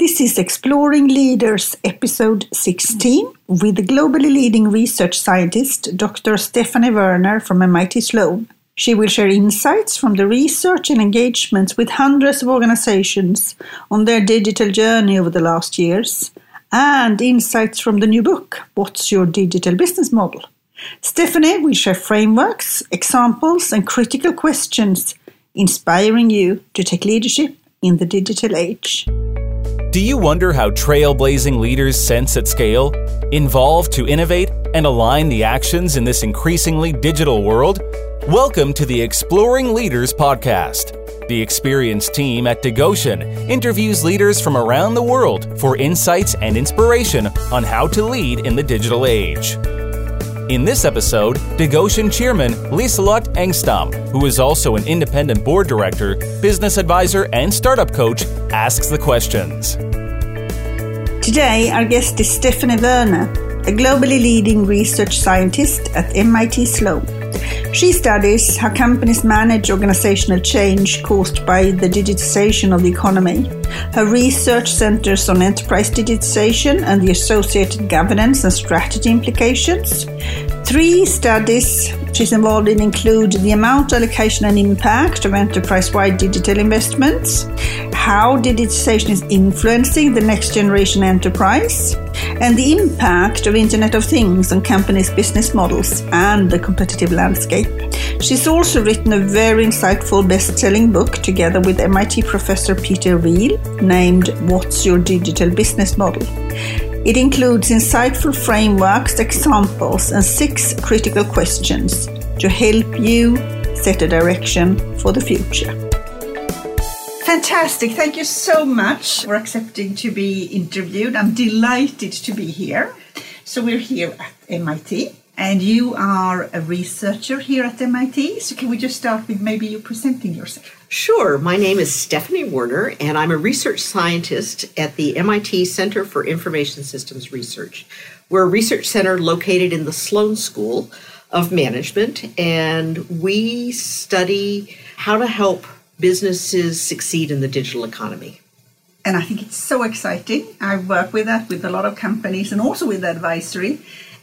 This is Exploring Leaders, episode 16, with the globally leading research scientist, Dr. Stephanie Woerner from MIT Sloan. She will share insights from the research and engagements with hundreds of organizations on their digital journey over the last years, and insights from the new book, What's Your Digital Business Model? Stephanie will share frameworks, examples, and critical questions, inspiring you to take leadership in the digital age. Do you wonder how trailblazing leaders sense at scale, involve to innovate, and align the actions in this increasingly digital world? Welcome to the Exploring Leaders podcast. The experienced team at Digoshen interviews leaders from around the world for insights and inspiration on how to lead in the digital age. In this episode, Digoshen chairman Liselott Engstam, who is also an independent board director, business advisor, and startup coach, asks the questions. Today, our guest is Stephanie Woerner, a globally leading research scientist at MIT Sloan. She studies how companies manage organizational change caused by the digitization of the economy. Her research centers on enterprise digitization and the associated governance and strategy implications. Three studies she's involved in include the amount, allocation, and impact of enterprise wide digital investments, how digitization is influencing the next generation enterprise, and the impact of Internet of Things on companies' business models and the competitive landscape. She's also written a very insightful best selling book together with MIT professor Peter Riehl named What's Your Digital Business Model? It includes insightful frameworks, examples, and six critical questions to help you set a direction for the future. Fantastic. Thank you so much for accepting to be interviewed. I'm delighted to be here. So, we're here at MIT, and you are a researcher here at MIT. So, can we just start with maybe you presenting yourself? Sure. My name is Stephanie Woerner, and I'm a research scientist at the MIT Center for Information Systems Research. We're a research center located in the Sloan School of Management, and we study how to help businesses succeed in the digital economy. And I think it's so exciting. I work with that with a lot of companies and also with advisory,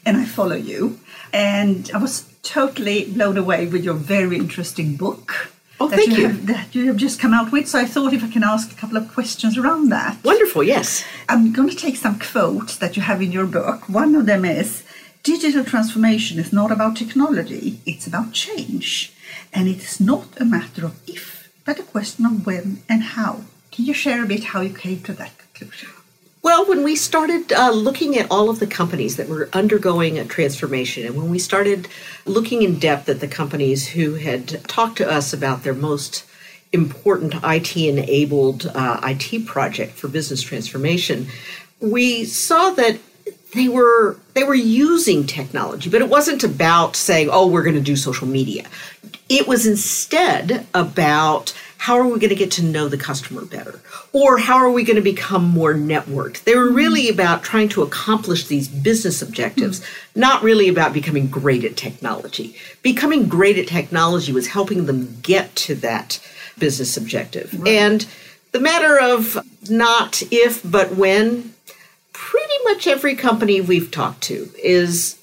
and I follow you. And I was totally blown away with your very interesting book. Oh, thank you, you. Have, that you have just come out with. So I thought if I can ask a couple of questions around that. Wonderful, yes. I'm going to take some quotes that you have in your book. One of them is Digital transformation is not about technology, it's about change. And it is not a matter of if, but a question of when and how. Can you share a bit how you came to that conclusion? Well, when we started uh, looking at all of the companies that were undergoing a transformation, and when we started looking in depth at the companies who had talked to us about their most important IT enabled uh, IT project for business transformation, we saw that they were they were using technology but it wasn't about saying oh we're going to do social media. It was instead about how are we going to get to know the customer better? Or how are we going to become more networked? They were really about trying to accomplish these business objectives hmm. not really about becoming great at technology. Becoming great at technology was helping them get to that business objective. Right. and the matter of not if but when pretty much every company we've talked to is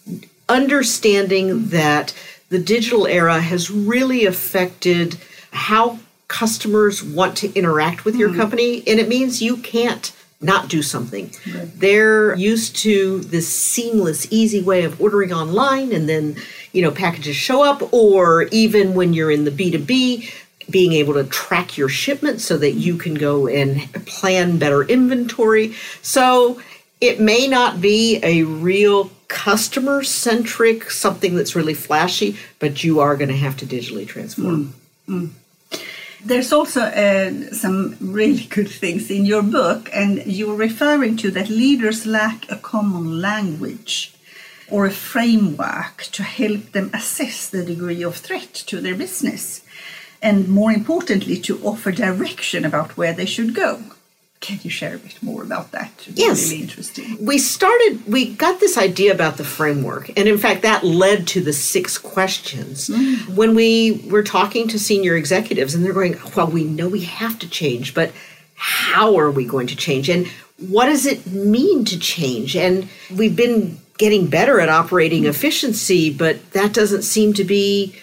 understanding that the digital era has really affected how customers want to interact with mm-hmm. your company and it means you can't not do something. Right. They're used to this seamless easy way of ordering online and then, you know, packages show up or even when you're in the B2B being able to track your shipments so that you can go and plan better inventory. So it may not be a real customer centric something that's really flashy, but you are going to have to digitally transform. Mm, mm. There's also uh, some really good things in your book, and you're referring to that leaders lack a common language or a framework to help them assess the degree of threat to their business, and more importantly, to offer direction about where they should go. Can you share a bit more about that? It's yes. Really interesting. We started, we got this idea about the framework. And in fact, that led to the six questions. Mm. When we were talking to senior executives, and they're going, well, we know we have to change, but how are we going to change and what does it mean to change? And we've been getting better at operating efficiency, but that doesn't seem to be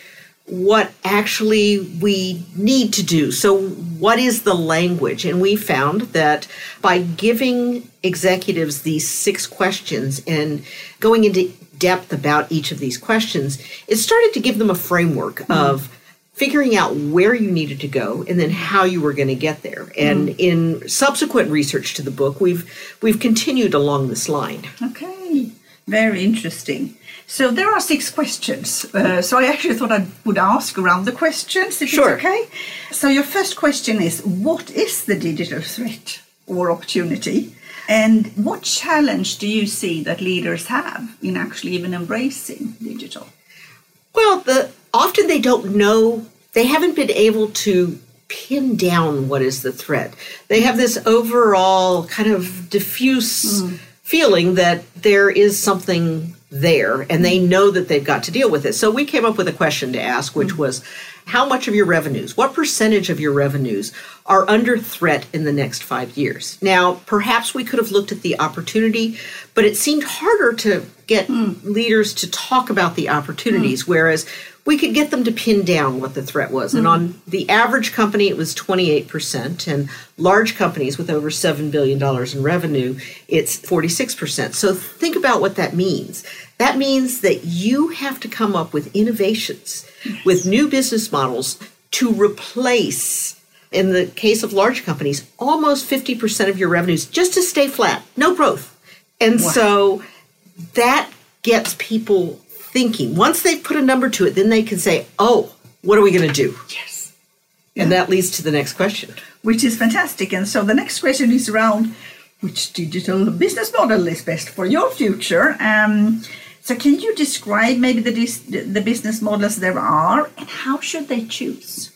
what actually we need to do. So, what is the language? And we found that by giving executives these six questions and going into depth about each of these questions, it started to give them a framework mm-hmm. of figuring out where you needed to go and then how you were going to get there. And mm. in subsequent research to the book, we've we've continued along this line. Okay, very interesting. So there are six questions. Uh, so I actually thought I would ask around the questions, if sure. it's okay. So your first question is, what is the digital threat or opportunity? And what challenge do you see that leaders have in actually even embracing digital? Well, the often they don't know they haven't been able to pin down what is the threat. They have this overall kind of diffuse mm. Feeling that there is something there and they know that they've got to deal with it. So we came up with a question to ask, which mm. was how much of your revenues, what percentage of your revenues are under threat in the next five years? Now, perhaps we could have looked at the opportunity, but it seemed harder to get mm. leaders to talk about the opportunities, mm. whereas we could get them to pin down what the threat was. Mm-hmm. And on the average company, it was 28%. And large companies with over $7 billion in revenue, it's 46%. So think about what that means. That means that you have to come up with innovations, yes. with new business models to replace in the case of large companies, almost 50% of your revenues just to stay flat, no growth. And wow. so that gets people thinking. Once they've put a number to it, then they can say, oh, what are we going to do? Yes. And that leads to the next question. Which is fantastic. And so the next question is around which digital business model is best for your future. Um, so can you describe maybe the, the business models there are and how should they choose?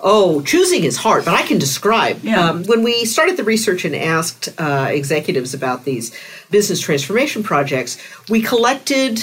Oh, choosing is hard, but I can describe. Yeah. Um, when we started the research and asked uh, executives about these business transformation projects, we collected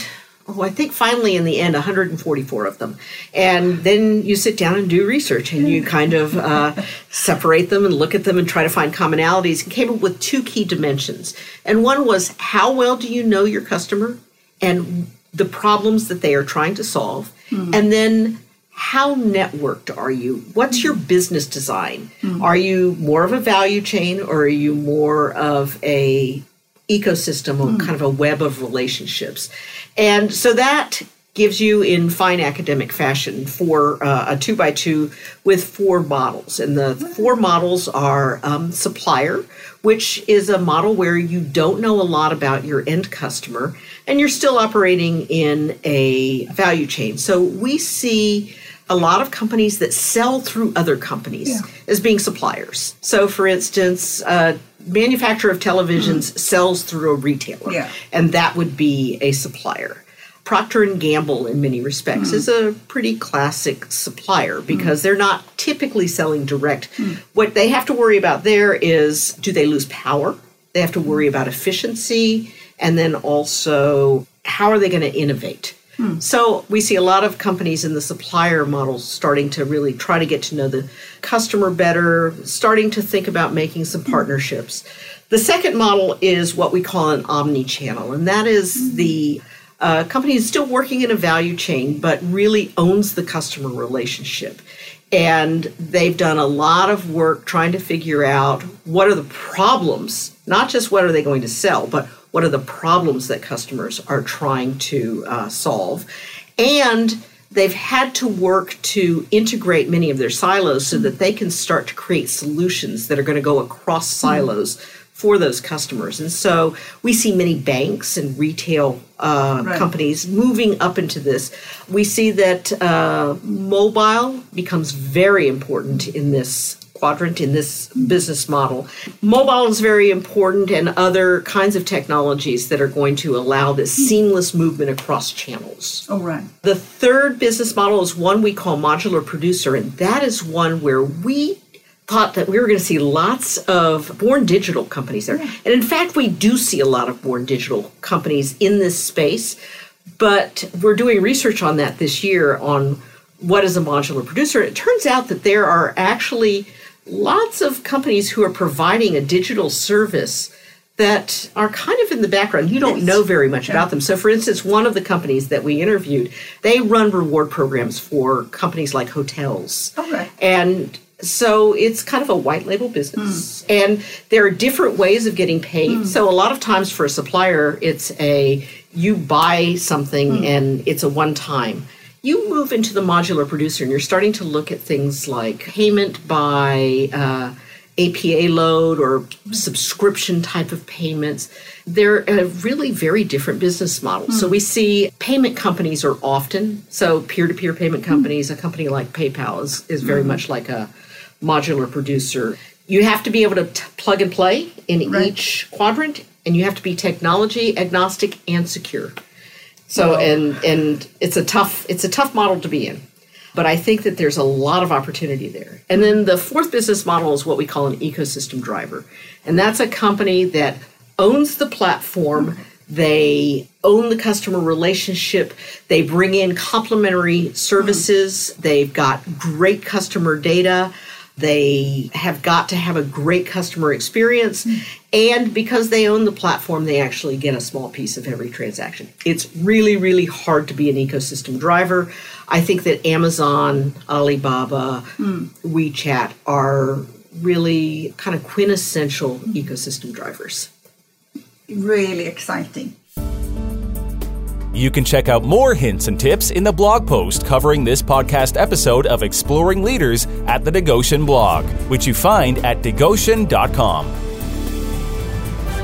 oh, I think finally in the end, 144 of them. And then you sit down and do research and you kind of uh, separate them and look at them and try to find commonalities and came up with two key dimensions. And one was how well do you know your customer and the problems that they are trying to solve? Mm-hmm. And then how networked are you? What's your business design? Mm-hmm. Are you more of a value chain or are you more of a ecosystem or mm. kind of a web of relationships. And so that gives you in fine academic fashion for uh, a two by two with four models. And the four models are um, supplier, which is a model where you don't know a lot about your end customer and you're still operating in a value chain. So we see a lot of companies that sell through other companies yeah. as being suppliers. So, for instance, uh, manufacturer of televisions mm-hmm. sells through a retailer, yeah. and that would be a supplier. Procter and Gamble, in many respects, mm-hmm. is a pretty classic supplier because mm-hmm. they're not typically selling direct. Mm. What they have to worry about there is do they lose power? They have to worry about efficiency, and then also how are they going to innovate? Hmm. So we see a lot of companies in the supplier model starting to really try to get to know the customer better, starting to think about making some hmm. partnerships. The second model is what we call an omni-channel, and that is hmm. the uh, company is still working in a value chain, but really owns the customer relationship. And they've done a lot of work trying to figure out what are the problems, not just what are they going to sell, but what are the problems that customers are trying to uh, solve. And they've had to work to integrate many of their silos so that they can start to create solutions that are going to go across silos mm. For those customers. And so we see many banks and retail uh, right. companies moving up into this. We see that uh, mobile becomes very important in this quadrant in this business model. Mobile is very important, and other kinds of technologies that are going to allow this seamless movement across channels. Oh, right. The third business model is one we call modular producer, and that is one where we thought that we were going to see lots of born digital companies there. And in fact, we do see a lot of born digital companies in this space. But we're doing research on that this year on what is a modular producer. It turns out that there are actually lots of companies who are providing a digital service that are kind of in the background. You don't know very much Yeah. about them. So, for instance, one of the companies that we interviewed, they run reward programs for companies like hotels. Okay. And so it's kind of a white label business. Hmm. And there are different ways of getting paid. Hmm. So a lot of times for a supplier, it's a you buy something hmm. and it's a one time. You move into the modular producer and you're starting to look at things like payment by uh, APA load or subscription type of payments. They're a really very different business model. So we see payment companies are often, so peer to peer payment companies, a company like PayPal is, is very much like a modular producer. You have to be able to t- plug and play in Right. each quadrant, and you have to be technology agnostic and secure. So and and it's a tough it's a tough model to be in. But I think that there's a lot of opportunity there. And then the fourth business model is what we call an ecosystem driver. And that's a company that owns the platform, they own the customer relationship, they bring in complementary services, they've got great customer data, they have got to have a great customer experience. Hmm. And because they own the platform, they actually get a small piece of every transaction. It's really, really hard to be an ecosystem driver. I think that Amazon, Alibaba, hmm. WeChat are really kind of quintessential ecosystem drivers. Really exciting. You can check out more hints and tips in the blog post covering this podcast episode of Exploring Leaders at the Digoshen blog, which you find at digoshen.com.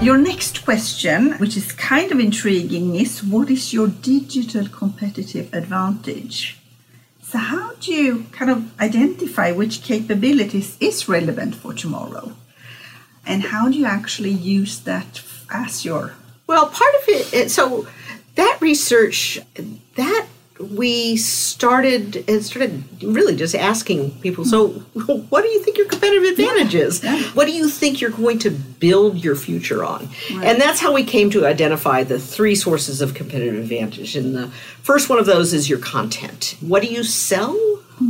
Your next question, which is kind of intriguing, is what is your digital competitive advantage? So, how do you kind of identify which capabilities is relevant for tomorrow? And how do you actually use that as your Well, part of it, it so that research that we started and started really just asking people so what do you think your competitive advantage is? Yeah. what do you think you're going to build your future on? And that's how we came to identify the three sources of competitive advantage. And the first one of those is your content. What do you sell?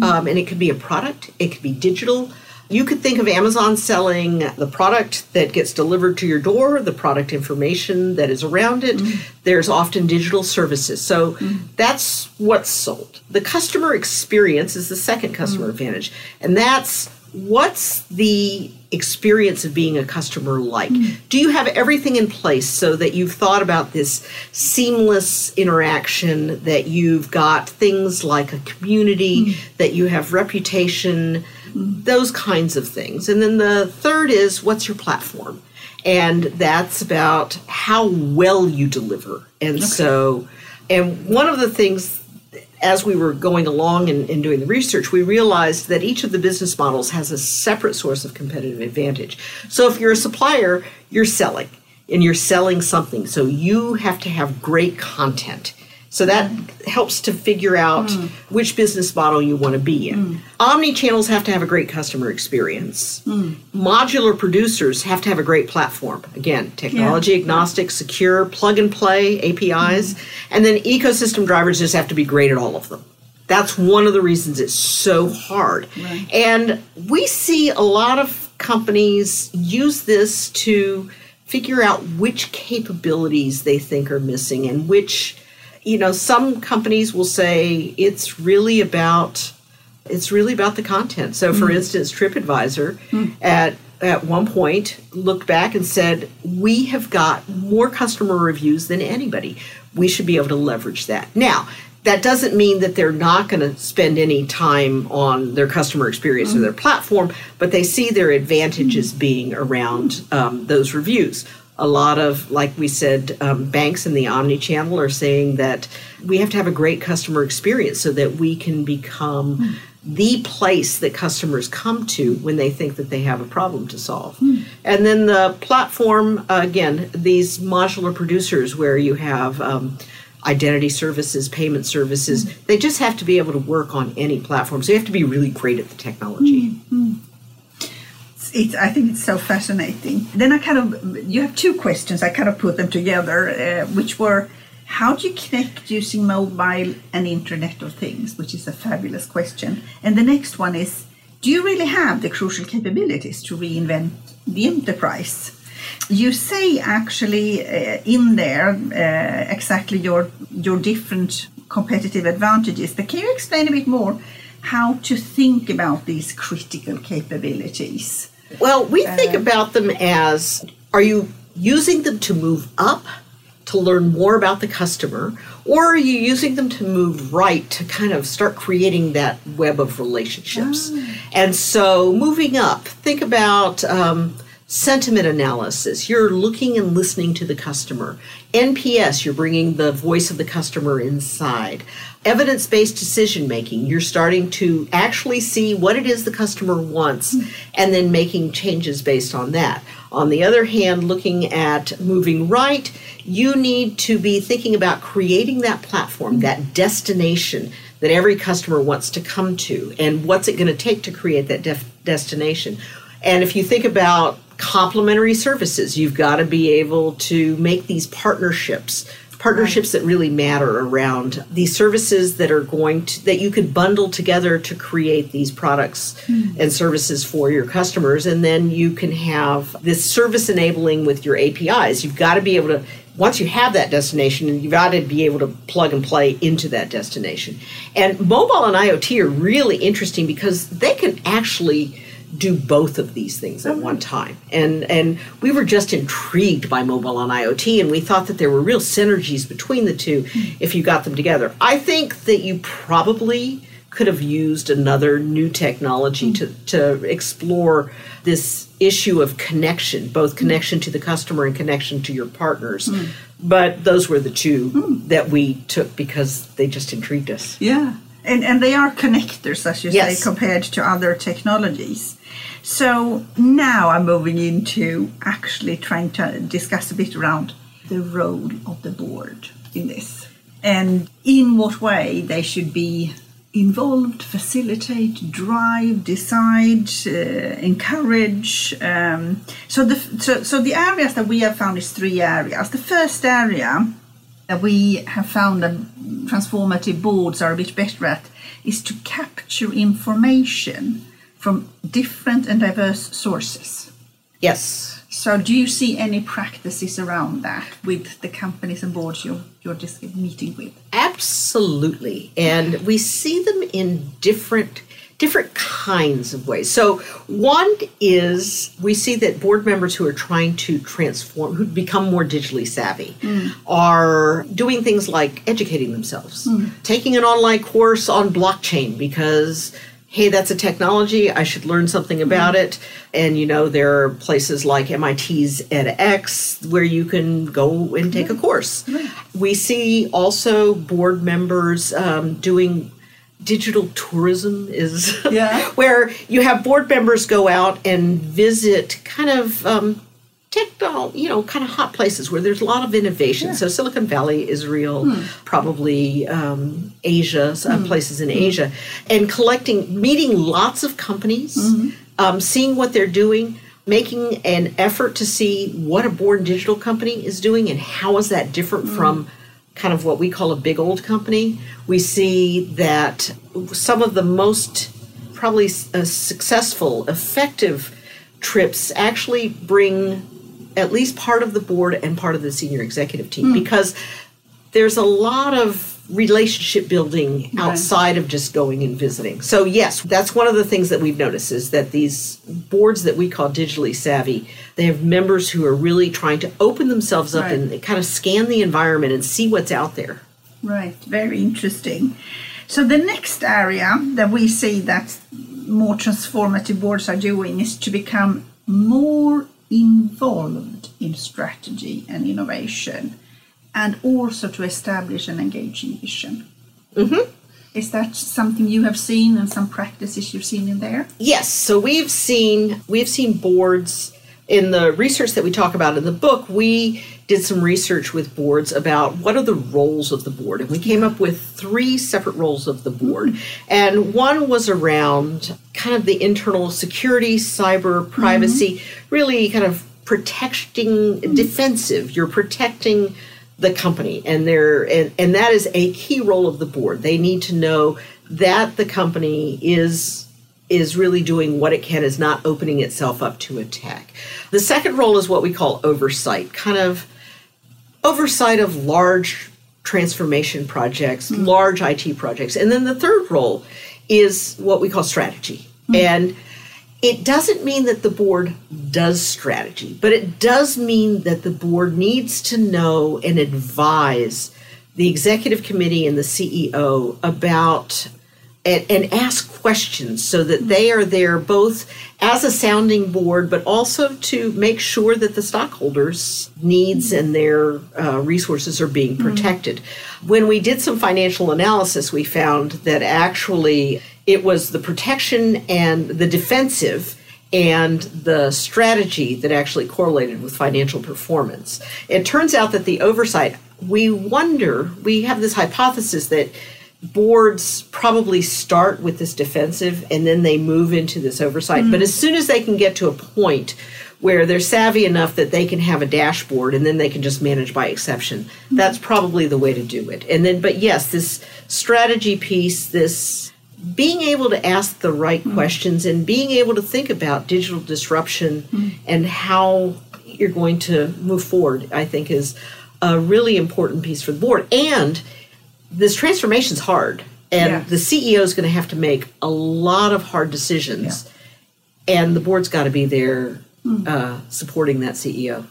Um, and it could be a product it could be digital you could think of Amazon selling the product that gets delivered to your door, the product information that is around it. Mm. There's often digital services. So mm. that's what's sold. The customer experience is the second customer mm. advantage. And that's what's the experience of being a customer like? Do you have everything in place so that you've thought about this seamless interaction, that you've got things like a community, that you have reputation, those kinds of things. And then the third is what's your platform? And that's about how well you deliver. And so, and one of the things as we were going along and, and doing the research, we realized that each of the business models has a separate source of competitive advantage. So if you're a supplier, you're selling and you're selling something. So you have to have great content. So that mm. helps to figure out mm. which business model you want to be in. Mm. Omni channels have to have a great customer experience. Modular producers have to have a great platform. Again, technology agnostic, secure, plug and play APIs. And then ecosystem drivers just have to be great at all of them. That's one of the reasons it's so hard. And we see a lot of companies use this to figure out which capabilities they think are missing and which you know some companies will say it's really about it's really about the content. So for mm. instance tripadvisor mm. at at one point looked back and said we have got more customer reviews than anybody. We should be able to leverage that. Now that doesn't mean that they're not going to spend any time on their customer experience or mm. their platform, but they see their advantages being around um, those reviews. A lot of, like we said, um, banks in the omni channel are saying that we have to have a great customer experience so that we can become the place that customers come to when they think that they have a problem to solve. And then the platform, uh, again, these modular producers where you have um, identity services, payment services, they just have to be able to work on any platform. So you have to be really great at the technology. It's, I think it's so fascinating. Then I kind of, you have two questions, I kind of put them together, uh, which were how do you connect using mobile and Internet of Things, which is a fabulous question. And the next one is do you really have the crucial capabilities to reinvent the enterprise? You say actually uh, in there uh, exactly your your different competitive advantages, but can you explain a bit more how to think about these critical capabilities? Well, we think about them as are you using them to move up to learn more about the customer, or are you using them to move right to kind of start creating that web of relationships? And so, moving up, think about um, sentiment analysis. You're looking and listening to the customer. NPS, you're bringing the voice of the customer inside. Evidence based decision making, you're starting to actually see what it is the customer wants and then making changes based on that. On the other hand, looking at moving right, you need to be thinking about creating that platform, that destination that every customer wants to come to, and what's it going to take to create that def- destination. And if you think about complementary services, you've got to be able to make these partnerships partnerships that really matter around these services that are going to that you could bundle together to create these products hmm. and services for your customers. And then you can have this service enabling with your APIs you've got to be able to once you have that destination you've got to be able to plug and play into that destination. And mobile and IoT are really interesting because they can actually do both of these things at one time. And and we were just intrigued by mobile and IoT and we thought that there were real synergies between the two if you got them together. I think that you probably could have used another new technology to, to explore this issue of connection, both connection to the customer and connection to your partners. Hmm. But those were the two hmm. that we took because they just intrigued us. Yeah. And, and they are connectors, as you Yes. say, compared to other technologies. So now I'm moving into actually trying to discuss a bit around the role of the board in this and in what way they should be involved, facilitate, drive, decide, uh, encourage. Um, so the so, so the areas that we have found is three areas. The first area that we have found that transformative boards are a bit better at is to capture information from different and diverse sources. Yes. So, do you see any practices around that with the companies and boards you're, you're just meeting with? Absolutely. And we see them in different different kinds of ways. So one is we see that board members who are trying to transform who become more digitally savvy mm. are doing things like educating themselves, mm. taking an online course on blockchain because hey that's a technology i should learn something mm. about it. And you know there are places like mit's edx where you can go and take a course. We see also board members um, doing digital tourism is Yeah. where you have board members go out and visit kind of um, techno, you know, kind of hot places where there's a lot of innovation. So Silicon Valley, Israel, probably um, Asia, some places in Asia, and collecting, meeting lots of companies, um, seeing what they're doing. Making an effort to see what a born digital company is doing and how is that different from kind of what we call a big old company. We see that some of the most probably uh, successful, effective trips actually bring at least part of the board and part of the senior executive team because there's a lot of relationship building outside of just going and visiting. So yes, that's one of the things that we've noticed is that these boards that we call digitally savvy, they have members who are really trying to open themselves up Right. and kind of scan the environment and see what's out there. Right, very interesting. So the next area that we see that more transformative boards are doing is to become more involved in strategy and innovation and also to establish an engaging vision. Mm-hmm. Is that something you have seen and some practices you've seen in there? Yes, so we've seen we've seen boards in the research that we talk about in the book. We did some research with boards about what are the roles of the board, and we came up with three separate roles of the board. Mm-hmm. And one was around kind of the internal security, cyber mm-hmm. privacy, really kind of protecting mm. defensive. You're protecting the company and there and, and that is a key role of the board they need to know that the company is is really doing what it can, is not opening itself up to attack. The second role is what we call oversight, kind of oversight of large transformation projects, mm. large IT projects. And then the third role is what we call strategy. Mm. And it doesn't mean that the board does strategy, but it does mean that the board needs to know and advise the executive committee and the CEO about and, and, ask questions so that they are there both as a sounding board, but also to make sure that the stockholders' needs and their uh, resources are being protected. Mm-hmm. When we did some financial analysis, we found that actually it was the protection and the defensive and the strategy that actually correlated with financial performance. It turns out that the oversight, we wonder, we have this hypothesis that boards probably start with this defensive and then they move into this oversight. Mm-hmm. But as soon as they can get to a point where they're savvy enough that they can have a dashboard and then they can just manage by exception, mm-hmm. that's probably the way to do it. And then, but yes, this strategy piece, this being able to ask the right mm-hmm. questions and being able to think about digital disruption mm-hmm. and how you're going to move forward, I think is a really important piece for the board. And this transformation is hard, and yeah. the CEO is going to have to make a lot of hard decisions, yeah. and the board's got to be there mm. uh, supporting that CEO.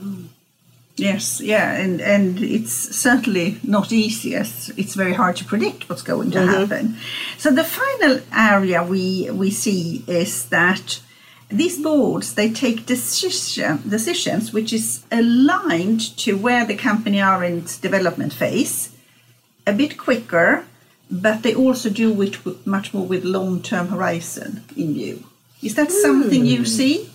Mm. Yes, yeah, and and it's certainly not easy. As it's very hard to predict what's going to mm-hmm. happen. So the final area we we see is that these boards they take decision, decisions which is aligned to where the company are in its development phase a bit quicker, but they also do it with much more with long-term horizon in view. Is that mm. something you hmm. see?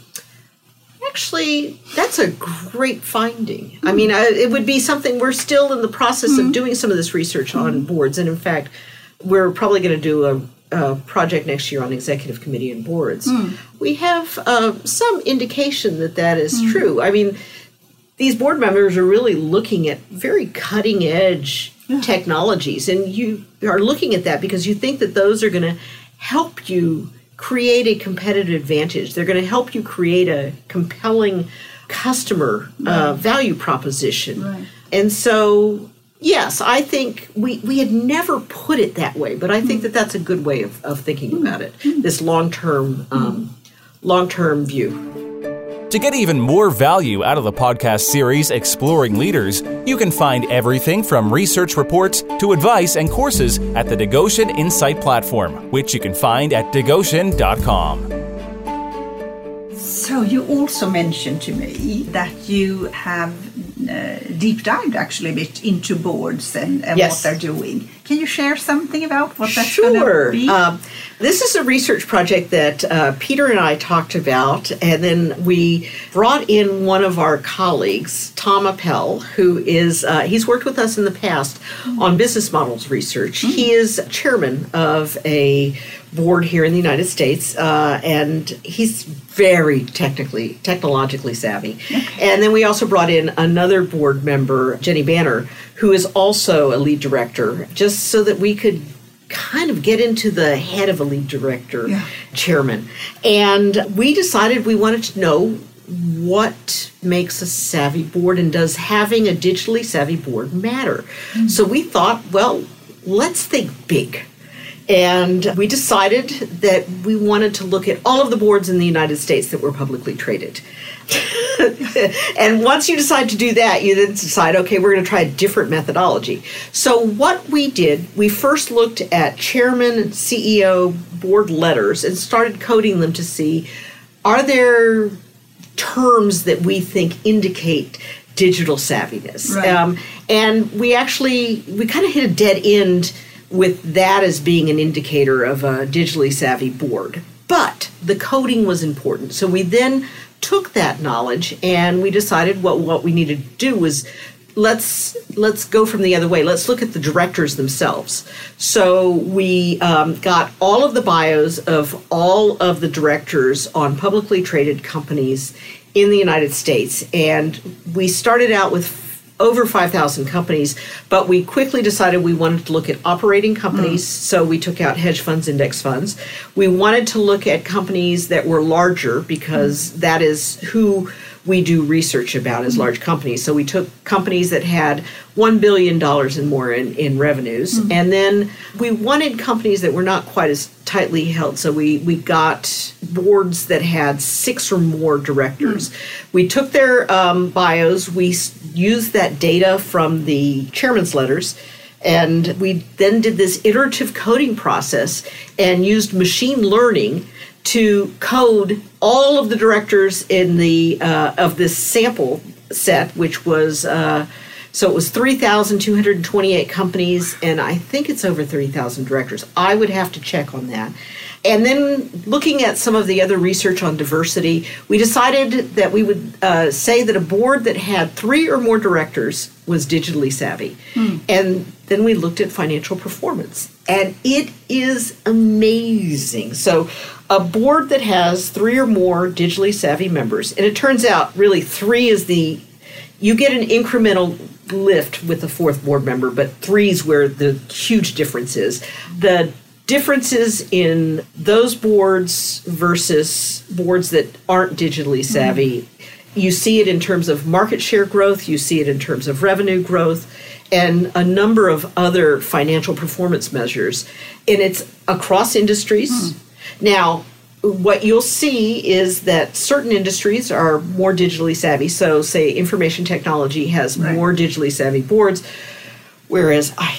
Actually, that's a great finding. Mm. I mean, I, it would be something we're still in the process mm. of hmm. doing some of this research on hmm. boards, and in fact, we're probably going to do a a project next year on executive committee and boards. Mm. We have uh, some indication that that is mm. true. I mean, these board members are really looking at very cutting edge yeah. technologies. And you are looking at that because you think that those are going to help you create a competitive advantage. They're going to help you create a compelling customer uh, right. uh, value proposition. Right. And so, yes, I think we, we had never put it that way, but I think mm. that that's a good way of, of thinking mm. about it. Mm. This long term um, long term view. To get even more value out of the podcast series Exploring Leaders, you can find everything from research reports to advice and courses at the Digoshen Insight platform, which you can find at digoshen.com. So, you also mentioned to me that you have uh, deep dived actually a bit into boards and, and yes. what they're doing. Can you share something about what that's sure. going to be? Um, this is a research project that uh, Peter and I talked about, and then we brought in one of our colleagues, Tom Apel, who is uh, he's worked with us in the past mm-hmm. on business models research. Mm-hmm. He is chairman of a board here in the United States, uh, and he's very technically technologically savvy. Okay. And then we also brought in another board member, Jenny Banner, who is also a lead director, just so that we could kind of get into the head of a lead director yeah. chairman. And we decided we wanted to know what makes a savvy board and does having a digitally savvy board matter? Mm-hmm. So we thought, well, let's think big. And we decided that we wanted to look at all of the boards in the United States that were publicly traded. and once you decide to do that, you then decide, okay, we're going to try a different methodology. So, what we did, we first looked at chairman, CEO, board letters and started coding them to see are there terms that we think indicate digital savviness? Right. Um, and we actually, we kind of hit a dead end with that as being an indicator of a digitally savvy board. But the coding was important. So we then took that knowledge and we decided what, what we needed to do was let's let's go from the other way. Let's look at the directors themselves. So we um, got all of the bios of all of the directors on publicly traded companies in the United States, and we started out with over 5,000 companies, but we quickly decided we wanted to look at operating companies, hmm. so we took out hedge funds, index funds. We wanted to look at companies that were larger because hmm. that is who we do research about as mm-hmm. large companies. So we took companies that had $1 billion and more in, in revenues. Mm-hmm. And then we wanted companies that were not quite as tightly held. So we, we got boards that had six or more directors. Mm. We took their um, bios, we used that data from the chairman's letters. And we then did this iterative coding process and used machine learning to code all of the directors in the uh, of this sample set, which was uh, so it was three thousand two hundred twenty eight companies, and I think it's over three thousand directors. I would have to check on that. And then looking at some of the other research on diversity, we decided that we would uh, say that a board that had three or more directors was digitally savvy. And then we looked at financial performance, and it is amazing. So, a board that has three or more digitally savvy members, and it turns out really three is the you get an incremental lift with the fourth board member, but three is where the huge difference is. The differences in those boards versus boards that aren't digitally savvy. You see it in terms of market share growth, you see it in terms of revenue growth, and a number of other financial performance measures. And it's across industries. Hmm. Now, what you'll see is that certain industries are more digitally savvy. So, say information technology has Right. more digitally savvy boards, whereas I,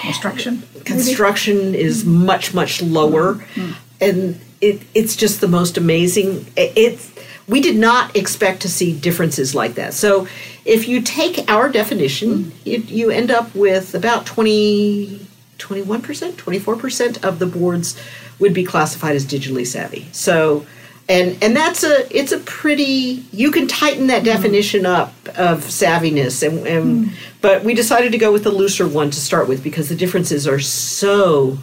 Construction. construction is hmm. much much lower, hmm. and it, it's just the most amazing. It, it's we did not expect to see differences like that. So, if you take our definition, hmm. you, you end up with about 20, 21 percent, twenty four percent of the boards would be classified as digitally savvy. So. And, and that's a it's a pretty you can tighten that definition up of savviness and, and but we decided to go with the looser one to start with because the differences are so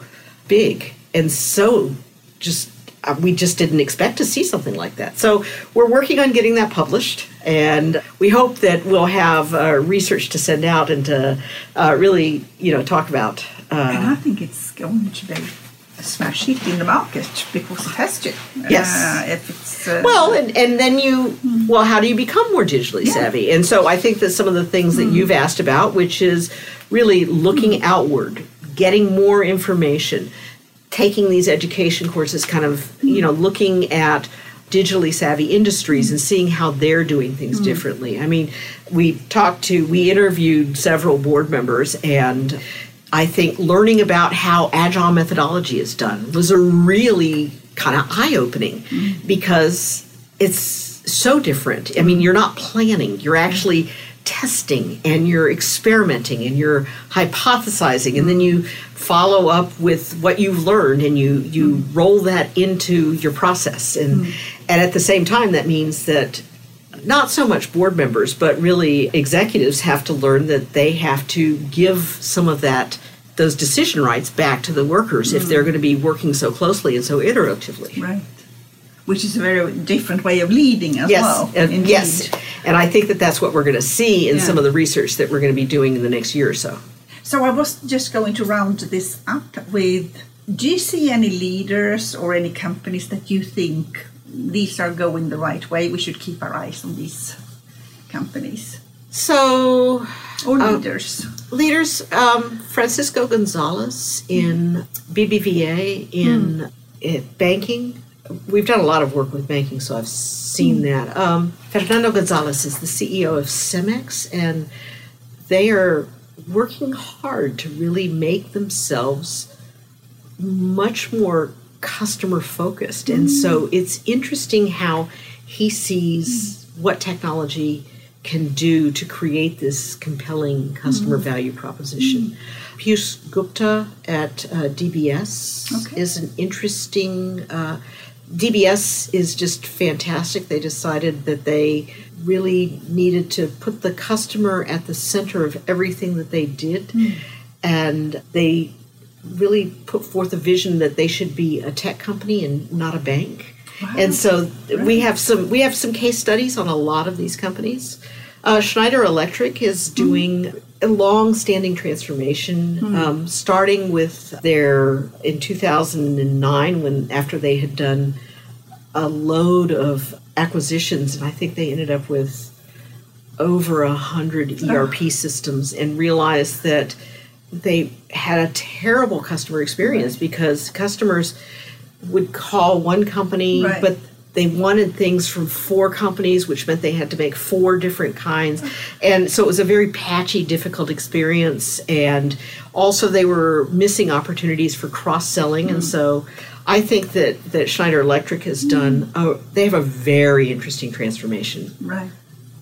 big and so just uh, we just didn't expect to see something like that. So we're working on getting that published, and we hope that we'll have uh, research to send out and to uh, really, you know, talk about. And Uh, I think it's going to be smash it in the market because it has to. Yes. Uh, if it's, uh, well, and, and then you, hmm. well, how do you become more digitally Yeah. savvy? And so I think that some of the things that hmm. you've asked about, which is really looking hmm. outward, getting more information, taking these education courses, kind of, you know, looking at digitally savvy industries and seeing how they're doing things differently. I mean, we talked to, we interviewed several board members and I think learning about how agile methodology is done was a really kind of eye opening mm-hmm. because it's so different. I mean, you're not planning, you're actually testing and you're experimenting and you're hypothesizing and then you follow up with what you've learned and you you mm-hmm. roll that into your process. And mm-hmm. and at the same time that means that not so much board members, but really executives have to learn that they have to give some of that those decision rights back to the workers if they're mm. going to be working so closely and so iteratively. Right. Which is a very different way of leading as Yes, well. and yes, and I think that that's what we're going to see in Yeah. some of the research that we're going to be doing in the next year or so. So I was just going to round this up with do you see any leaders or any companies that you think these are going the right way? We should keep our eyes on these companies So, or Uh, leaders. leaders, um, Francisco Gonzalez in BBVA in uh, banking. We've done a lot of work with banking, so I've seen that. Um, Fernando Gonzalez is the CEO of Cemex, and they are working hard to really make themselves much more customer focused. And so it's interesting how he sees what technology can do to create this compelling customer value proposition. Piyush Gupta at uh, DBS Okay. is an interesting. Uh, DBS is just fantastic. They decided that they really needed to put the customer at the center of everything that they did, and they really put forth a vision that they should be a tech company and not a bank. And so we have some we have some case studies on a lot of these companies. Uh, Schneider Electric is doing a long-standing transformation, um, starting with their in 2009 when after they had done a load of acquisitions, and I think they ended up with over a hundred ERP systems, and realized that they had a terrible customer experience because customers would call one company, Right. but they wanted things from four companies, which meant they had to make four different kinds. And so it was a very patchy, difficult experience. And also, they were missing opportunities for cross selling. And mm. so I think that, that Schneider Electric has done, a, they have a very interesting transformation. Right.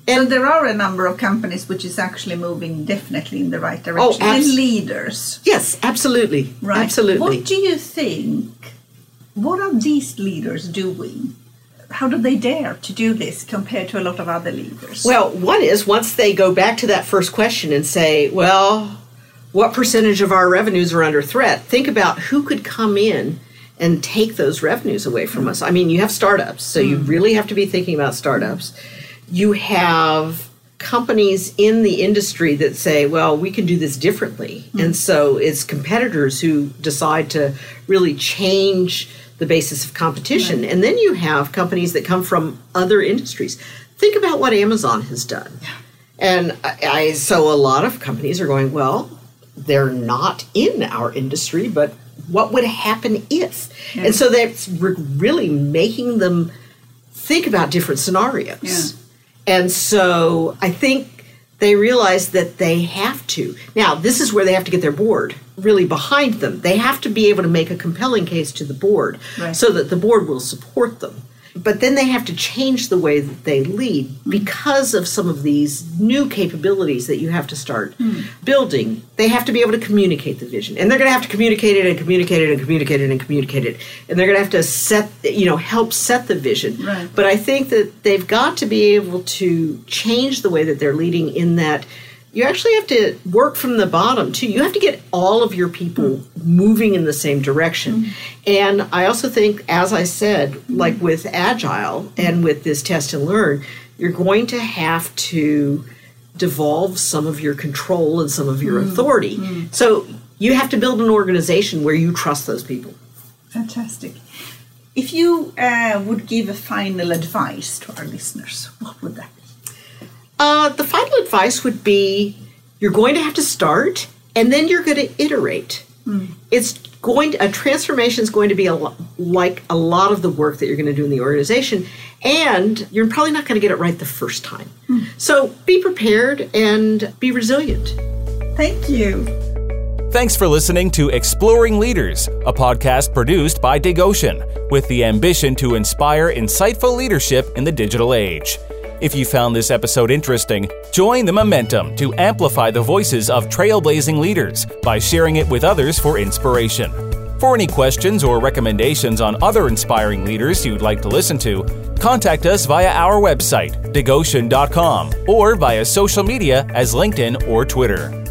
So there are a number of companies which is actually moving definitely in the right oh, direction. abs- and leaders. Yes, absolutely. Right. Absolutely. What do you think? What are these leaders doing? How do they dare to do this compared to a lot of other leaders? Well, one is once they go back to that first question and say, well, what percentage of our revenues are under threat? Think about who could come in and take those revenues away from us. I mean, you have startups, so you hmm. really have to be thinking about startups. You have companies in the industry that say, well, we can do this differently. Hmm. And so it's competitors who decide to really change the basis of competition. And then you have companies that come from other industries. Think about what Amazon has done. And I, I so a lot of companies are going, well, they're not in our industry, but what would happen if? And so that's re- really making them think about different scenarios. Yeah. And so I think they realize that they have to. Now, this is where they have to get their board really behind them. They have to be able to make a compelling case to the board Right. so that the board will support them. But then they have to change the way that they lead hmm. because of some of these new capabilities that you have to start hmm. building. They have to be able to communicate the vision. And they're going to have to communicate it and communicate it and communicate it and communicate it. And they're going to have to set, you know, help set the vision. Right. But I think that they've got to be able to change the way that they're leading in that you actually have to work from the bottom too. You have to get all of your people moving in the same direction. Mm-hmm. And I also think, as I said, like mm-hmm. with Agile and with this test and learn, you're going to have to devolve some of your control and some of your mm-hmm. authority. So you have to build an organization where you trust those people. Fantastic. If you uh, would give a final advice to our listeners, what would that be? Uh, the final advice would be you're going to have to start and then you're going to iterate. It's going to, a transformation is going to be a lo- like a lot of the work that you're going to do in the organization, and you're probably not going to get it right the first time. So be prepared and be resilient. Thank you. Thanks for listening to Exploring Leaders, a podcast produced by Digoshen with the ambition to inspire insightful leadership in the digital age. If you found this episode interesting, join the momentum to amplify the voices of trailblazing leaders by sharing it with others for inspiration. For any questions or recommendations on other inspiring leaders you'd like to listen to, contact us via our website, digoshen.com, or via social media as LinkedIn or Twitter.